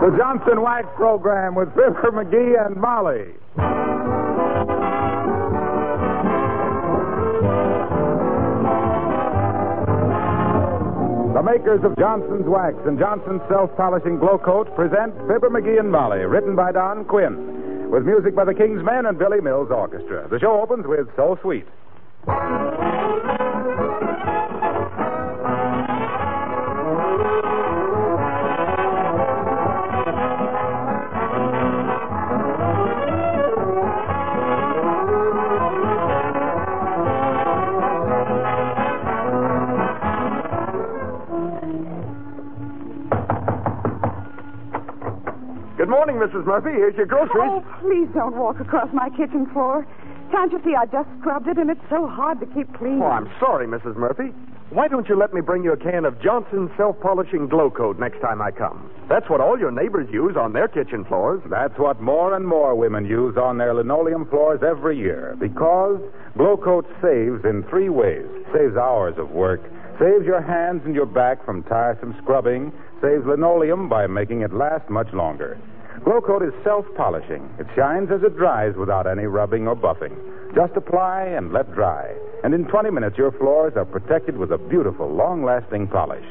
The Johnson Wax Program with Fibber McGee and Molly. The makers of Johnson's Wax and Johnson's Self-Polishing Glow Coat present Fibber McGee and Molly, written by Don Quinn, with music by the King's Men and Billy Mills Orchestra. The show opens with So Sweet. Mrs. Murphy. Here's your groceries. Oh, please don't walk across my kitchen floor. Can't you see I just scrubbed it and it's so hard to keep clean? Oh, I'm sorry, Mrs. Murphy. Why don't you let me bring you a can of Johnson's self-polishing glow coat next time I come? That's what all your neighbors use on their kitchen floors. That's what more and more women use on their linoleum floors every year because Glow Coat saves in three ways. Saves hours of work, saves your hands and your back from tiresome scrubbing, saves linoleum by making it last much longer. Glow Coat is self-polishing. It shines as it dries without any rubbing or buffing. Just apply and let dry. And in 20 minutes, your floors are protected with a beautiful, long-lasting polish.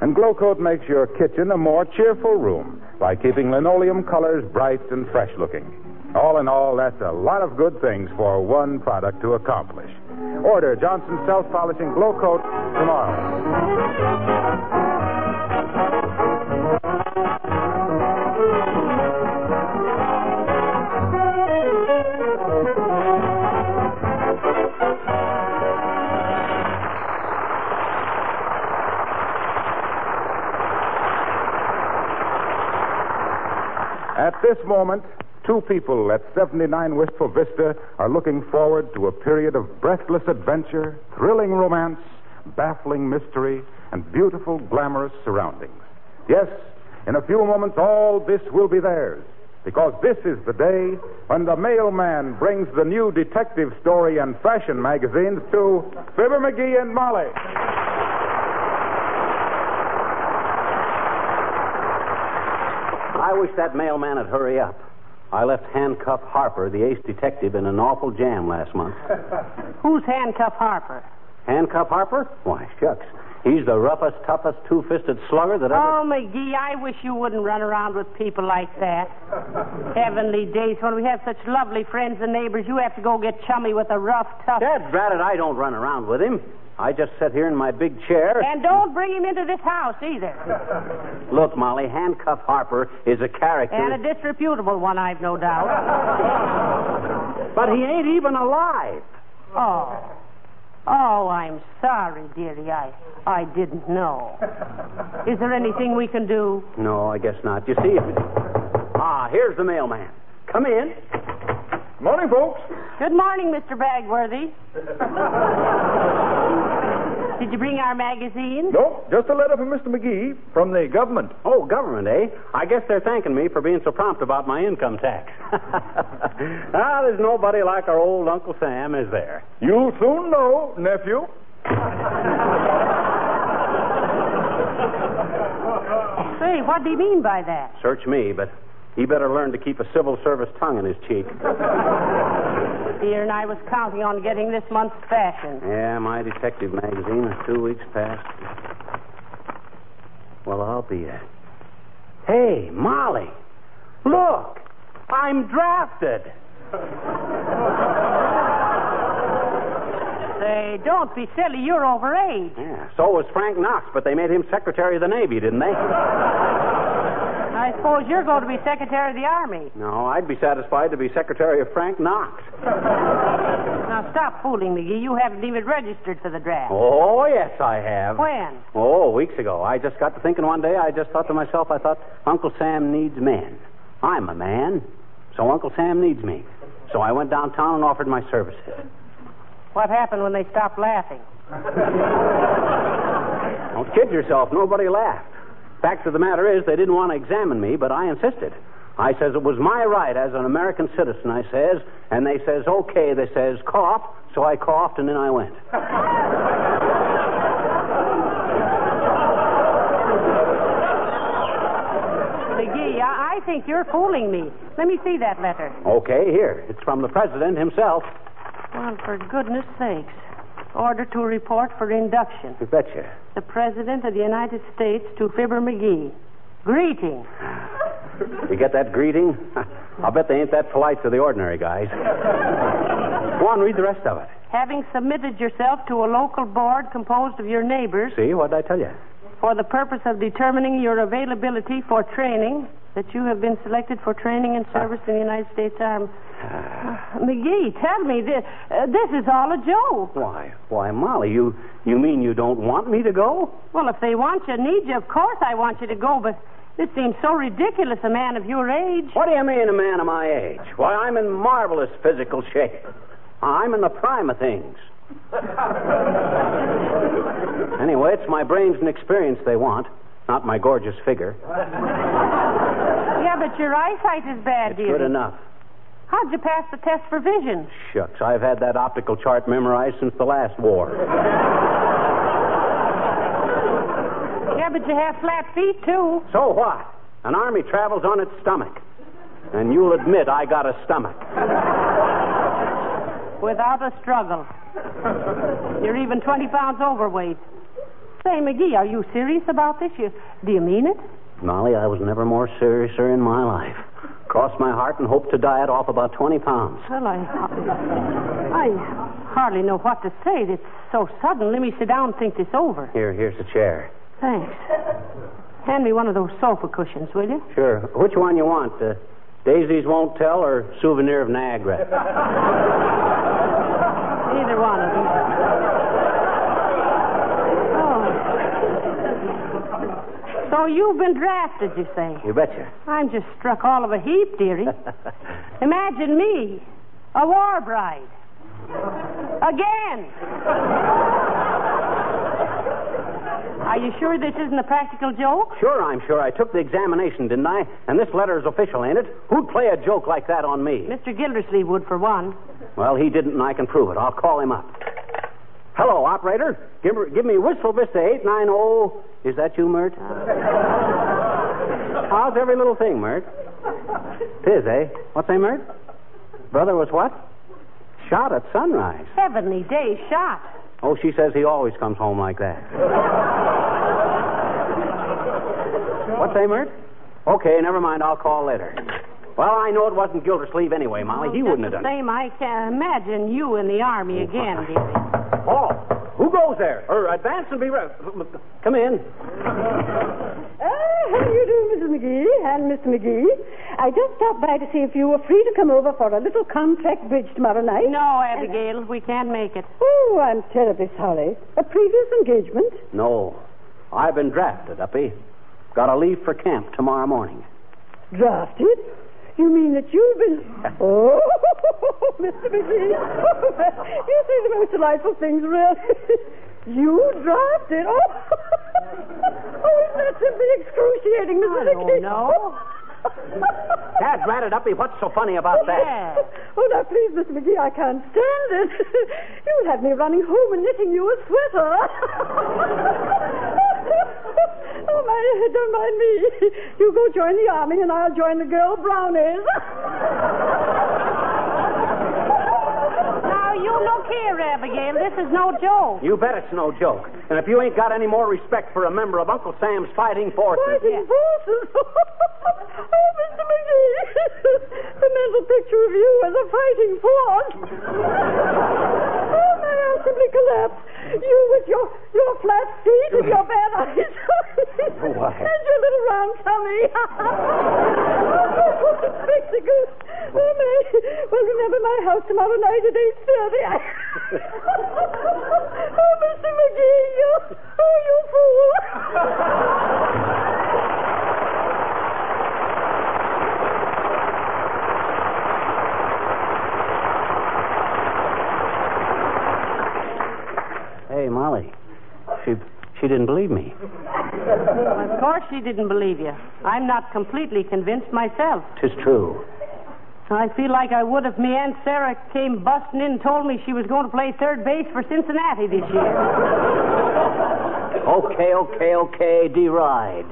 And Glow Coat makes your kitchen a more cheerful room by keeping linoleum colors bright and fresh-looking. All in all, that's a lot of good things for one product to accomplish. Order Johnson's self-polishing Glow Coat tomorrow. At this moment, two people at 79 Wistful Vista are looking forward to a period of breathless adventure, thrilling romance, baffling mystery, and beautiful, glamorous surroundings. Yes, in a few moments, all this will be theirs. Because this is the day when the mailman brings the new detective story and fashion magazines to Fibber McGee and Molly. I wish that mailman would hurry up. I left Handcuff Harper, the ace detective, in an awful jam last month. Who's Handcuff Harper? Handcuff Harper? Why, shucks. He's the roughest, toughest, two fisted slugger that ever. Oh, McGee, I wish you wouldn't run around with people like that. Heavenly days, when we have such lovely friends and neighbors, you have to go get chummy with a rough, tough. Dad, drat it, I don't run around with him. I just sit here in my big chair. And don't bring him into this house either. Look, Molly, Handcuff Harper is a character. And a disreputable one, I've no doubt. But he ain't even alive. Oh. Oh, I'm sorry, dearie. I I didn't know. Is there anything we can do? No, I guess not. You see, if it... Ah, here's the mailman. Come in. Good Morning, folks. Good morning, Mr. Bagworthy. Did you bring our magazine? Nope, just a letter from Mr. McGee from the government. Oh, government, eh? I guess they're thanking me for being so prompt about my income tax. ah, there's nobody like our old Uncle Sam, is there? You'll soon know, nephew. Say, what do you mean by that? Search me, but he better learn to keep a civil service tongue in his cheek. Dear, and I was counting on getting this month's fashion. Yeah, my detective magazine is two weeks past. Well, I'll be a. Hey, Molly, look, I'm drafted. Say, don't be silly. You're over age. Yeah, so was Frank Knox, but they made him Secretary of the Navy, didn't they? I suppose you're going to be Secretary of the Army. No, I'd be satisfied to be Secretary of Frank Knox. Now stop fooling, McGee. You haven't even registered for the draft. Oh, yes, I have. When? Oh, weeks ago. I just got to thinking one day, I just thought to myself, I thought, Uncle Sam needs men. I'm a man, so Uncle Sam needs me. So I went downtown and offered my services. What happened when they stopped laughing? Don't kid yourself. Nobody laughed. Fact of the matter is, they didn't want to examine me, but I insisted. I says it was my right as an American citizen, I says, and they says, okay, they says, cough. So I coughed, and then I went. McGee, I, I think you're fooling me. Let me see that letter. Okay, here. It's from the president himself. Well, for goodness sakes. Order to report for induction. You betcha. The President of the United States to Fibber McGee. Greeting. You get that greeting? I'll bet they ain't that polite to the ordinary guys. Go on, read the rest of it. Having submitted yourself to a local board composed of your neighbors See, what did I tell you? For the purpose of determining your availability for training, that you have been selected for training and service in the United States Army. Uh, McGee, tell me this. Uh, this is all a joke. Why, why, Molly, you you mean you don't want me to go? Well, if they want you, need you, of course I want you to go, but this seems so ridiculous, a man of your age. What do you mean, a man of my age? Why, I'm in marvelous physical shape. I'm in the prime of things. Anyway, it's my brains and experience they want, not my gorgeous figure. Yeah, but your eyesight is bad, dear. Good enough. How'd you pass the test for vision? Shucks, I've had that optical chart memorized since the last war. Yeah, but you have flat feet, too. So what? An army travels on its stomach. And you'll admit I got a stomach. Without a struggle. You're even 20 pounds overweight. Say, McGee, are you serious about this? You, do you mean it? Molly, I was never more seriouser in my life. Crossed my heart and hoped to diet off about 20 pounds. Well, I, I hardly know what to say. It's so sudden. Let me sit down and think this over. Here, here's the chair. Thanks. Hand me one of those sofa cushions, will you? Sure. Which one you want? Uh, Daisies won't tell or souvenir of Niagara? Either one of them. Oh. So you've been drafted, you say? You betcha. I'm just struck all of a heap, dearie. Imagine me, a war bride. Again. Are you sure this isn't a practical joke? Sure, I'm sure. I took the examination, didn't I? And this letter is official, ain't it? Who'd play a joke like that on me? Mr. Gildersleeve would, for one. Well, he didn't, and I can prove it. I'll call him up. Hello, operator. Give, give me Wistful Vista 890. Is that you, Myrt? How's every little thing, Myrt? Tis, eh? What's that, Myrt? Brother was what? Shot at sunrise. Heavenly day shot. Oh, she says he always comes home like that. What's that, Myrt? Okay, never mind. I'll call later. Well, I know it wasn't Gildersleeve anyway, Molly. Well, he wouldn't have the done it. same, I can imagine you in the army again, dearie. Oh, who goes there? Or advance and be ready. Come in. Ah, how do you do, Mrs. McGee and Mr. McGee? I just stopped by to see if you were free to come over for a little contract bridge tomorrow night. No, Abigail, we can't make it. Oh, I'm terribly sorry. A previous engagement? No. I've been drafted, Uppy. Got to leave for camp tomorrow morning. Drafted? You mean that you've been. Oh, Mr. McGee. you say the most delightful things, really. you drafted? Oh, oh isn't that simply excruciating, Mrs. I McGee? know. Dad, rat it, Uppy. What's so funny about that? Yeah. Oh, now, please, Mr. McGee, I can't stand it. You'll have me running home and knitting you a sweater. oh, my, don't mind me. You go join the army, and I'll join the girl brownies. Now, Now, you look here, Abigail. This is no joke. You bet it's no joke. And if you ain't got any more respect for a member of Uncle Sam's fighting forces. Fighting forces? oh, Mr. McGee. the mental picture of you as a fighting force. oh, may I simply collapse. You with your, your flat feet and your bad eyes. Why? And your little round tummy. oh, spectacles. Oh, May. Well, remember my house tomorrow night at 8.30. oh, Mr. McGee, you... Oh, you fool. Hey, Molly. She she didn't believe me. She didn't believe you. I'm not completely convinced myself. Tis true. I feel like I would if me Aunt Sarah came busting in and told me she was going to play third base for Cincinnati this year. Okay, okay, okay, deride.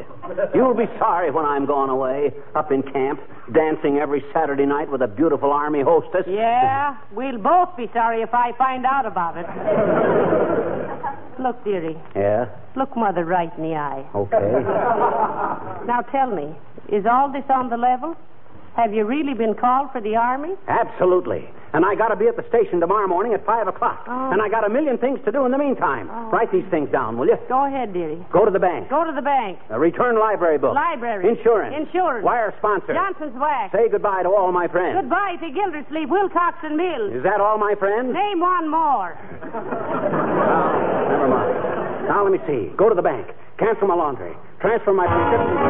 You'll be sorry when I'm gone away, up in camp, dancing every Saturday night with a beautiful army hostess. Yeah, we'll both be sorry if I find out about it. Look, dearie. Yeah? Look Mother right in the eye. Okay. Now tell me, is all this on the level? Have you really been called for the Army? Absolutely. And I gotta be at the station tomorrow morning at five o'clock. Oh. And I got a million things to do in the meantime. Write these things down, will you? Go ahead, dearie. Go to the bank. Go to the bank. Uh, return library book. Library. Insurance. Insurance. Wire sponsor. Johnson's Wax. Say goodbye to all my friends. Goodbye to Gildersleeve, Wilcox, and Mills. Is that all my friends? Name one more. Never mind. Now let me see. Go to the bank. Cancel my laundry. Transfer my prescription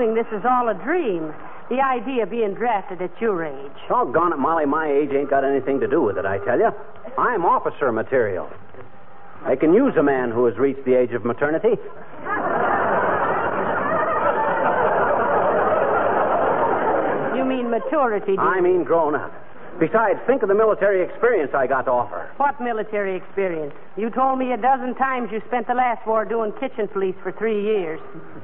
feeling this is all a dream. The idea of being drafted at your age. Doggone it, Molly, my age ain't got anything to do with it, I tell you. I'm officer material. They can use a man who has reached the age of maternity. You mean maturity, do I mean grown up. Besides, think of the military experience I got to offer. What military experience? You told me a dozen times you spent the last war doing kitchen police for three years.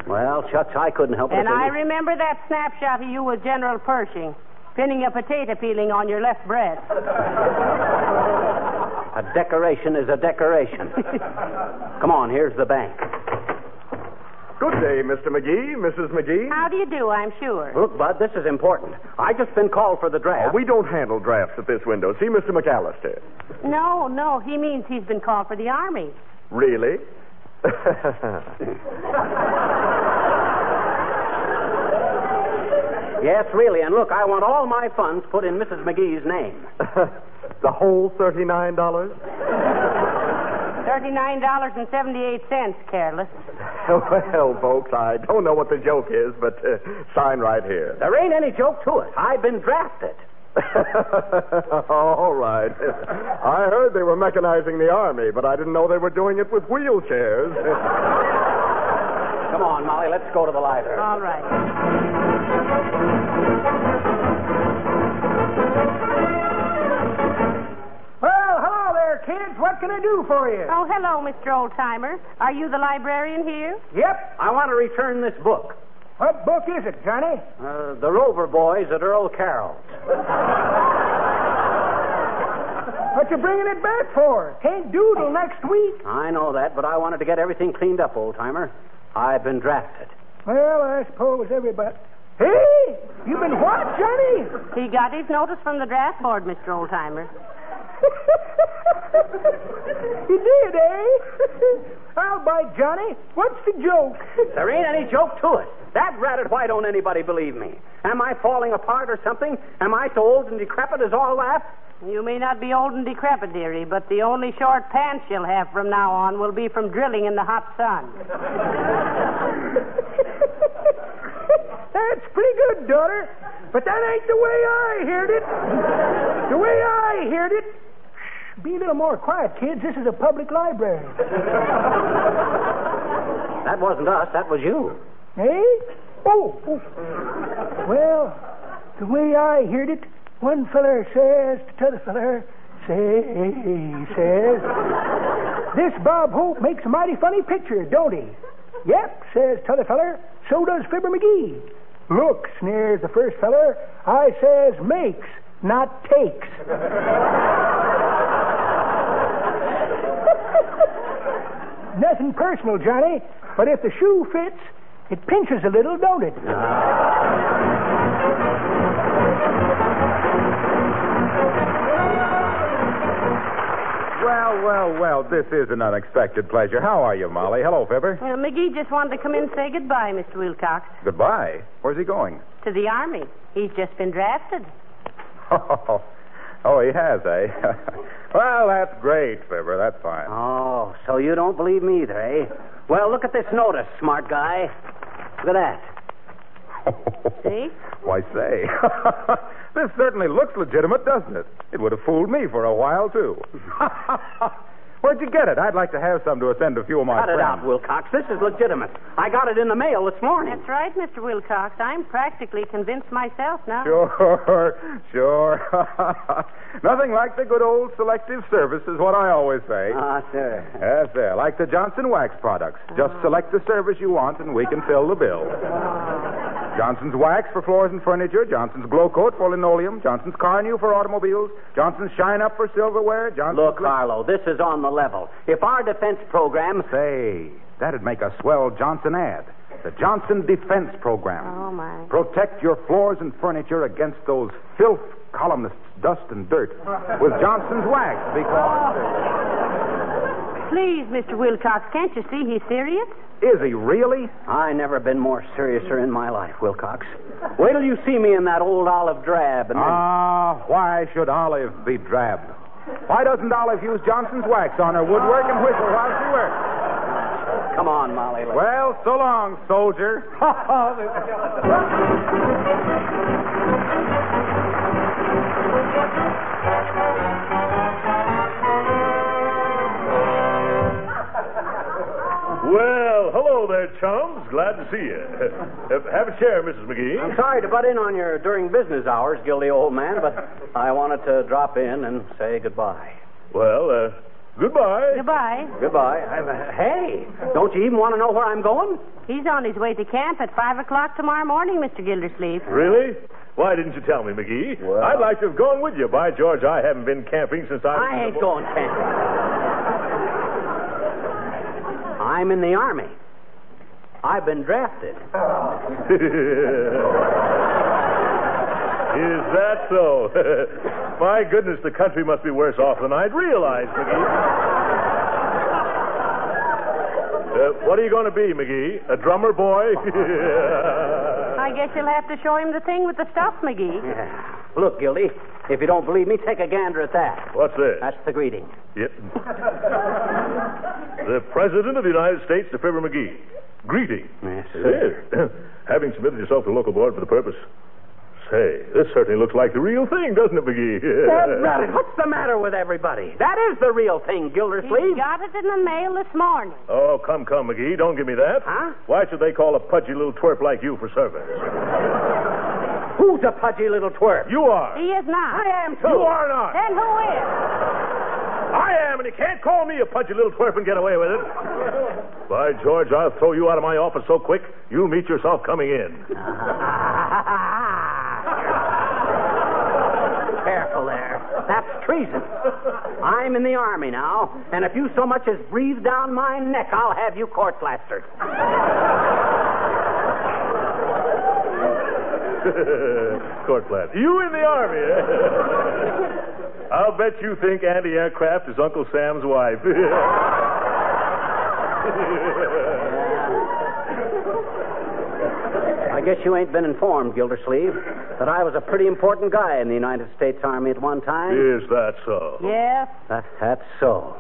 Well, shucks, I couldn't help it. And I remember that snapshot of you with General Pershing, pinning a potato peeling on your left breast. A decoration is a decoration. Come on, here's the bank. Good day, Mr. McGee, Mrs. McGee. How do you do, I'm sure? Look, Bud, this is important. I just been called for the Oh, draft. we don't handle drafts at this window. See Mr. McAllister. No, no, he means he's been called for the Army. Really? Yes, really. And look, I want all my funds put in Mrs. McGee's name. the whole $39? $39.78, careless. well, folks, I don't know what the joke is, but uh, sign right here. There ain't any joke to it. I've been drafted. All right. I heard they were mechanizing the army, but I didn't know they were doing it with wheelchairs. Come on, Molly, let's go to the library. All right. What can I do for you? Oh, hello, Mr. Oldtimer. Are you the librarian here? Yep. I want to return this book. What book is it, Johnny? Uh, the Rover Boys at Earl Carroll's. What you bringing it back for? Can't do till next week. I know that, but I wanted to get everything cleaned up, old timer. I've been drafted. Well, I suppose everybody. Hey, you've been what, Johnny? He got his notice from the draft board, Mr. Oldtimer. you did, eh? I'll bite Johnny. What's the joke? There ain't any joke to it. That ratted, why don't anybody believe me? Am I falling apart or something? Am I so old and decrepit as all that? You may not be old and decrepit, dearie, but the only short pants you'll have from now on will be from drilling in the hot sun. That's pretty good, daughter. But that ain't the way I heard it. The way I heard it. Shh, be a little more quiet, kids. This is a public library. That wasn't us, that was you. Eh? Oh, oh. Well, the way I heard it, one feller says to t'other feller, say, he says, this Bob Hope makes a mighty funny picture, don't he? Yep, says t'other feller, so does Fibber McGee. Look, sneers the first feller, I says makes, not takes. Nothing personal, Johnny, but if the shoe fits, it pinches a little, don't it? Well, well, well, this is an unexpected pleasure. How are you, Molly? Hello, Fibber. Well, McGee just wanted to come in and say goodbye, Mr. Wilcox. Goodbye. Where's he going? To the Army. He's just been drafted. Oh, oh he has, eh? well, that's great, Fibber. That's fine. Oh, so you don't believe me either, eh? Well, look at this notice, smart guy. Look at that. See? Why, say. this certainly looks legitimate, doesn't it? It would have fooled me for a while, too. Where'd you get it? I'd like to have some to send a few of my Cut it out, Wilcox. This is legitimate. I got it in the mail this morning. That's right, Mr. Wilcox. I'm practically convinced myself now. Sure, sure. Nothing like the good old selective service is what I always say. Ah, sir. Yes, sir. Like the Johnson Wax products. Just select the service you want and we can fill the bill. Johnson's Wax for floors and furniture, Johnson's Glow Coat for linoleum, Johnson's Carnu for automobiles, Johnson's Shine Up for silverware, Johnson's... Look, Harlow, this is on the level. If our defense program. Say, that'd make a swell Johnson ad. The Johnson Defense Program. Oh, my. Protect your floors and furniture against those filth columnists, dust and dirt with Johnson's Wax because... Please, Mr. Wilcox, can't you see he's serious? Is he really? I never been more seriouser in my life, Wilcox. Wait till you see me in that old olive drab and then... Ah, why should Olive be drab? Why doesn't Olive use Johnson's wax on her woodwork and whistle while she works? Come on, Molly. let's- Well, so long, soldier. Well, hello there, chums. Glad to see you. Uh, Have a chair, Mrs. McGee. I'm sorry to butt in on your during business hours, Gildy old man, but I wanted to drop in and say goodbye. Well, uh, goodbye. Goodbye. Goodbye. I- hey, don't you even want to know where I'm going? He's on his way to camp at 5 o'clock tomorrow morning, Mr. Gildersleeve. Really? Why didn't you tell me, McGee? Well- I'd like to have gone with you. By George, I haven't been camping since I. I ain't going camping. I'm in the Army. I've been drafted. Is that so? My goodness, the country must be worse off than I'd realized, McGee. Uh, what are you going to be, McGee? A drummer boy? I guess you'll have to show him the thing with the stuff, McGee. Yeah. Look, Gildy, if you don't believe me, take a gander at that. What's this? That's the greeting. Yep. the President of the United States to Fibber McGee. Greeting. Yes, uh, Yes. Having submitted yourself to the local board for the purpose. Say, this certainly looks like the real thing, doesn't it, McGee? Dead What's the matter with everybody? That is the real thing, He Gildersleeve. got it in the mail this morning. Oh, come, come, McGee. Don't give me that. Huh? Why should they call a pudgy little twerp like you for service? Who's a pudgy little twerp? You are. He is not. I am too. You are not. Then who is? I am, and you can't call me a pudgy little twerp and get away with it. By George, I'll throw you out of my office so quick, you'll meet yourself coming in. Careful there. That's treason. I'm in the Army now, and if you so much as breathe down my neck, I'll have you court plastered. Court flat. You in the Army, eh? I'll bet you think anti aircraft is Uncle Sam's wife. I guess you ain't been informed, Gildersleeve, that I was a pretty important guy in the United States Army at one time. is that so? Yes. That, that's so.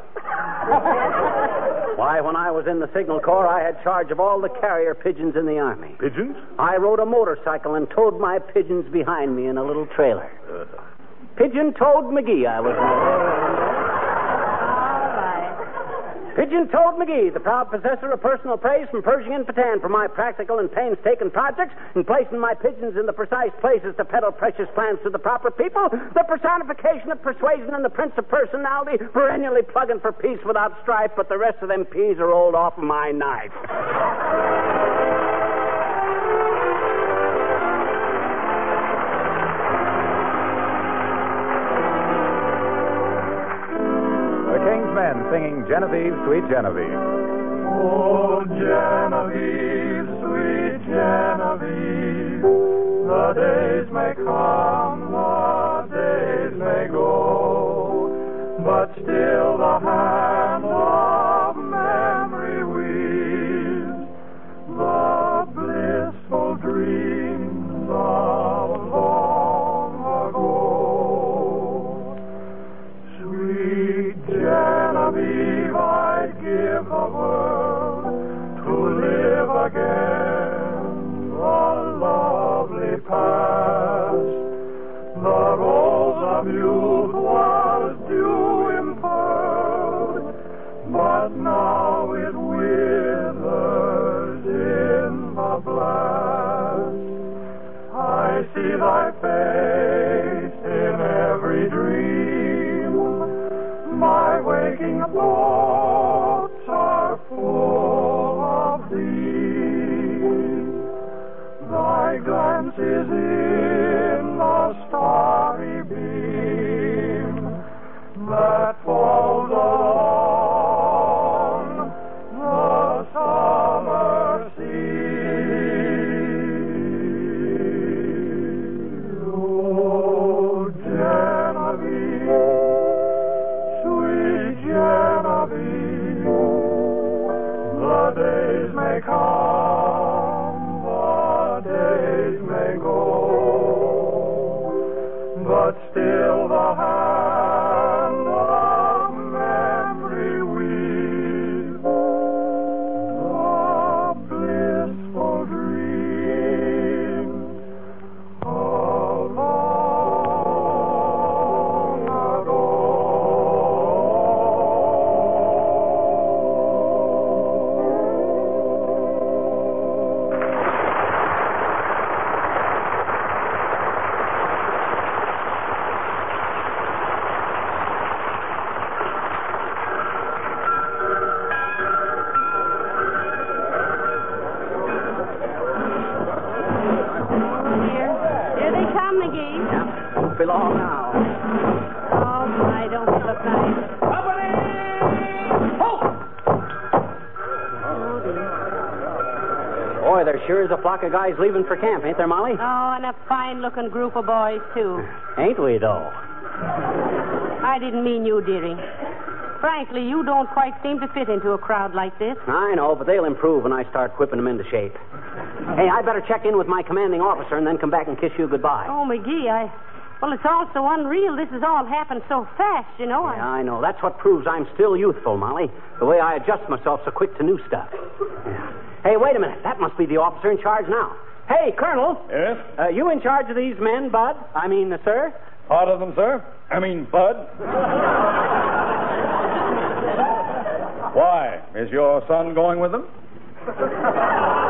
Why, when I was in the Signal Corps, I had charge of all the carrier pigeons in the Army. Pigeons? I rode a motorcycle and towed my pigeons behind me in a little trailer. Uh. Pigeon Toed McGee, I was known. Pigeon Toed McGee, the proud possessor of personal praise from Pershing and Pétain for my practical and painstaking projects in placing my pigeons in the precise places to peddle precious plans to the proper people, the personification of persuasion and the prince of personality, perennially plugging for peace without strife, but the rest of them peas are rolled off my knife. Singing Genevieve, Sweet Genevieve. Oh, Genevieve, sweet Genevieve, the days may come, they come, McGee. Won't be long now. Oh, my, don't look nice? Oh, Boy, there sure is a flock of guys leaving for camp, ain't there, Molly? Oh, and a fine-looking group of boys, too. Ain't we, though? I didn't mean you, dearie. Frankly, you don't quite seem to fit into a crowd like this. I know, but they'll improve when I start whipping them into shape. Hey, I better check in with my commanding officer and then come back and kiss you goodbye. Oh, McGee, I. Well, it's all so unreal. This has all happened so fast, you know. Yeah, I know. That's what proves I'm still youthful, Molly. The way I adjust myself so quick to new stuff. Yeah. Hey, wait a minute. That must be the officer in charge now. Hey, Colonel. Yes? Uh, you in charge of these men, Bud? I mean, uh, sir? Part of them, sir? I mean, Bud? Why? Is your son going with them?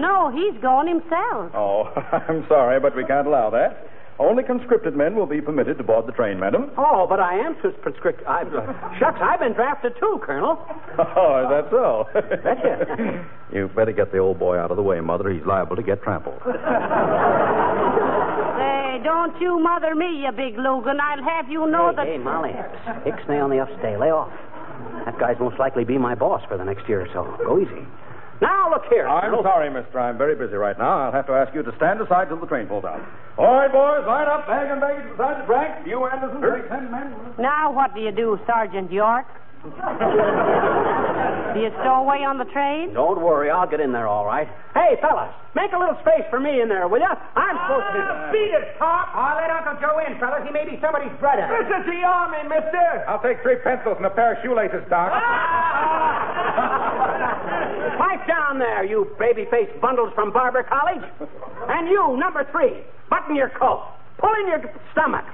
No, no, he's going himself. Oh, I'm sorry, but we can't allow that. Only conscripted men will be permitted to board the train, madam. Oh, but I am conscripted. I, uh, shucks, I've been drafted too, Colonel. Oh, is that so? That's it. You better get the old boy out of the way, Mother. He's liable to get trampled. Say, don't you mother me, you big Logan. I'll have you know hey, that. hey, Molly. Ixnay on the upstay. Lay off. That guy's most likely be my boss for the next year or so. Go easy. Now, look here. I'm Colonel. sorry, mister. I'm very busy right now. I'll have to ask you to stand aside till the train pulls out. All right, boys, line up, bag and baggage beside the track. You, Anderson, take ten men. Now, what do you do, Sergeant York? do you stow away on the train? Don't worry, I'll get in there all right. Hey, fellas, make a little space for me in there, will you? I'm supposed to be. Beat it, Pop. I'll let Uncle Joe in, fellas. He may be somebody's brother. This is the Army, mister. I'll take three pencils and a pair of shoelaces, Doc. Pipe down there, you baby-faced bundles from Barber College. And you, number three, button your coat. Pull in your stomach.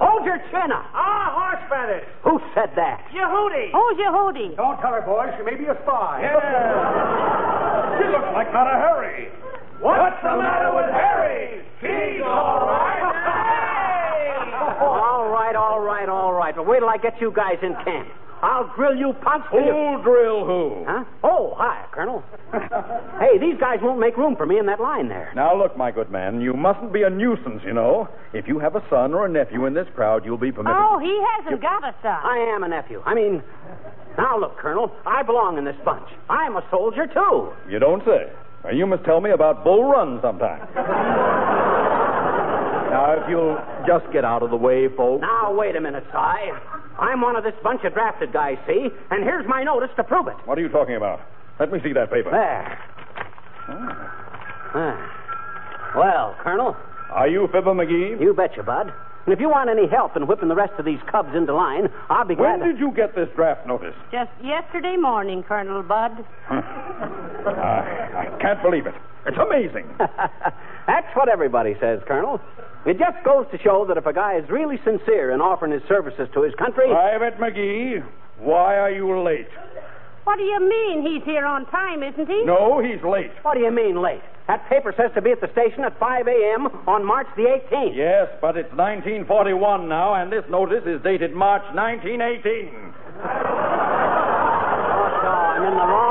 Hold your chin up. Ah, horse feathers. Who said that? Yehudi. Who's Yehudi? Don't tell her, boys. She may be a spy. Yeah. She looks like not a hurry. What's the matter with Harry? He's all right. All right, all right, all right. But wait till I get you guys in camp. I'll drill you punks you... Who'll drill who? Huh? Oh, hi, Colonel. hey, these guys won't make room for me in that line there. Now, look, my good man, you mustn't be a nuisance, you know. If you have a son or a nephew in this crowd, you'll be permitted. Oh, he hasn't got a son. I am a nephew. I mean, now look, Colonel, I belong in this bunch. I'm a soldier, too. You don't say. Now, you must tell me about Bull Run sometime. now, if you'll just get out of the way, folks. Now, wait a minute, Si. I'm one of this bunch of drafted guys, see? And here's my notice to prove it. What are you talking about? Let me see that paper. There. Ah. Well, Colonel, Are you Fibber McGee? you betcha, Bud. And if you want any help in whipping the rest of these cubs into line, I'll be glad When did you get this draft notice? Just yesterday morning, Colonel Bud. I, I can't believe it. It's amazing. That's what everybody says, Colonel. It just goes to show that if a guy is really sincere in offering his services to his country. Private McGee, why are you late? What do you mean? He's here on time, isn't he? No, he's late. What do you mean late? That paper says to be at the station at 5 a.m. on March the 18th. Yes, but it's 1941 now, and this notice is dated March 1918. Oh, I'm in the wrong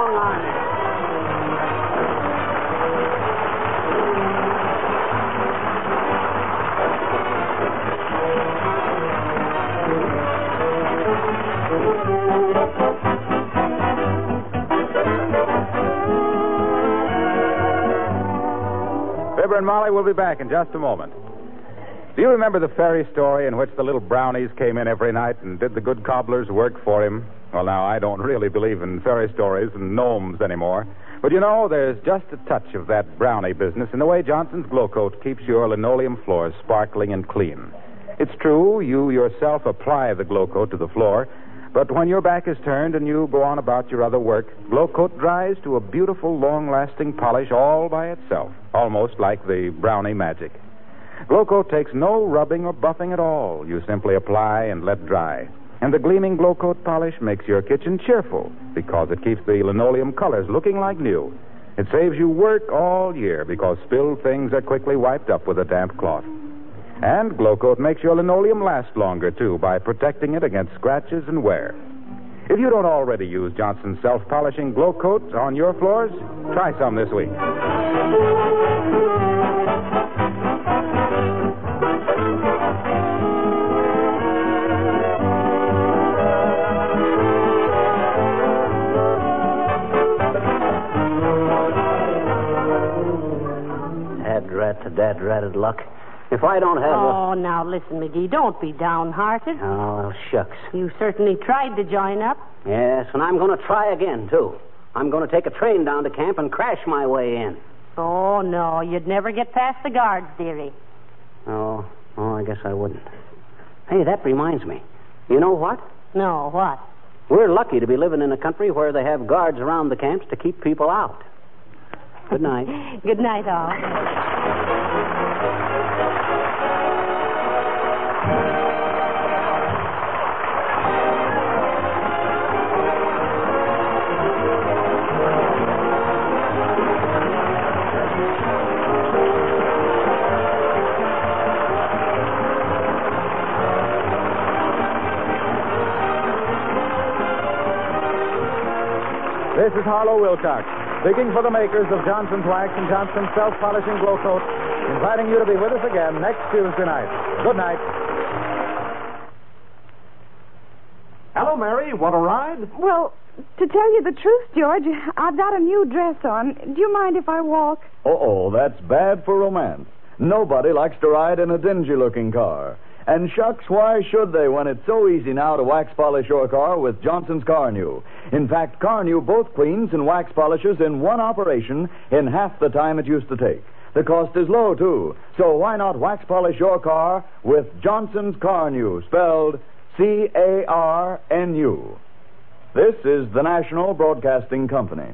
and Molly will be back in just a moment. Do you remember the fairy story in which the little brownies came in every night and did the good cobbler's work for him? Well, now, I don't really believe in fairy stories and gnomes anymore. But you know, there's just a touch of that brownie business in the way Johnson's Glow Coat keeps your linoleum floors sparkling and clean. It's true, you yourself apply the Glow Coat to the floor, but when your back is turned and you go on about your other work, Glow Coat dries to a beautiful, long lasting polish all by itself, almost like the brownie magic. Glow Coat takes no rubbing or buffing at all. You simply apply and let dry. And the gleaming Glow Coat polish makes your kitchen cheerful because it keeps the linoleum colors looking like new. It saves you work all year because spilled things are quickly wiped up with a damp cloth. And Glow Coat makes your linoleum last longer, too, by protecting it against scratches and wear. If you don't already use Johnson's self polishing Glow Coat on your floors, try some this week. Dad rat to ratted luck. If I don't have oh, a. Oh, now listen, McGee. Don't be downhearted. Oh, well, shucks. You certainly tried to join up. Yes, and I'm going to try again, too. I'm going to take a train down to camp and crash my way in. Oh, no, you'd never get past the guards, dearie. Oh, oh, I guess I wouldn't. Hey, that reminds me. You know what? No, what? We're lucky to be living in a country where they have guards around the camps to keep people out. Good night. Good night, all. This is Harlow Wilcox, speaking for the makers of Johnson's Wax and Johnson's Self Polishing Glo-Coat, inviting you to be with us again next Tuesday night. Good night. Hello, Mary. Want a ride? Well, to tell you the truth, George, I've got a new dress on. Do you mind if I walk? Oh, that's bad for romance. Nobody likes to ride in a dingy looking car. And shucks, why should they when it's so easy now to wax polish your car with Johnson's Carnu? In fact, Carnu both cleans and wax polishes in one operation in half the time it used to take. The cost is low, too. So why not wax polish your car with Johnson's Carnu, spelled C A R N U? This is the National Broadcasting Company.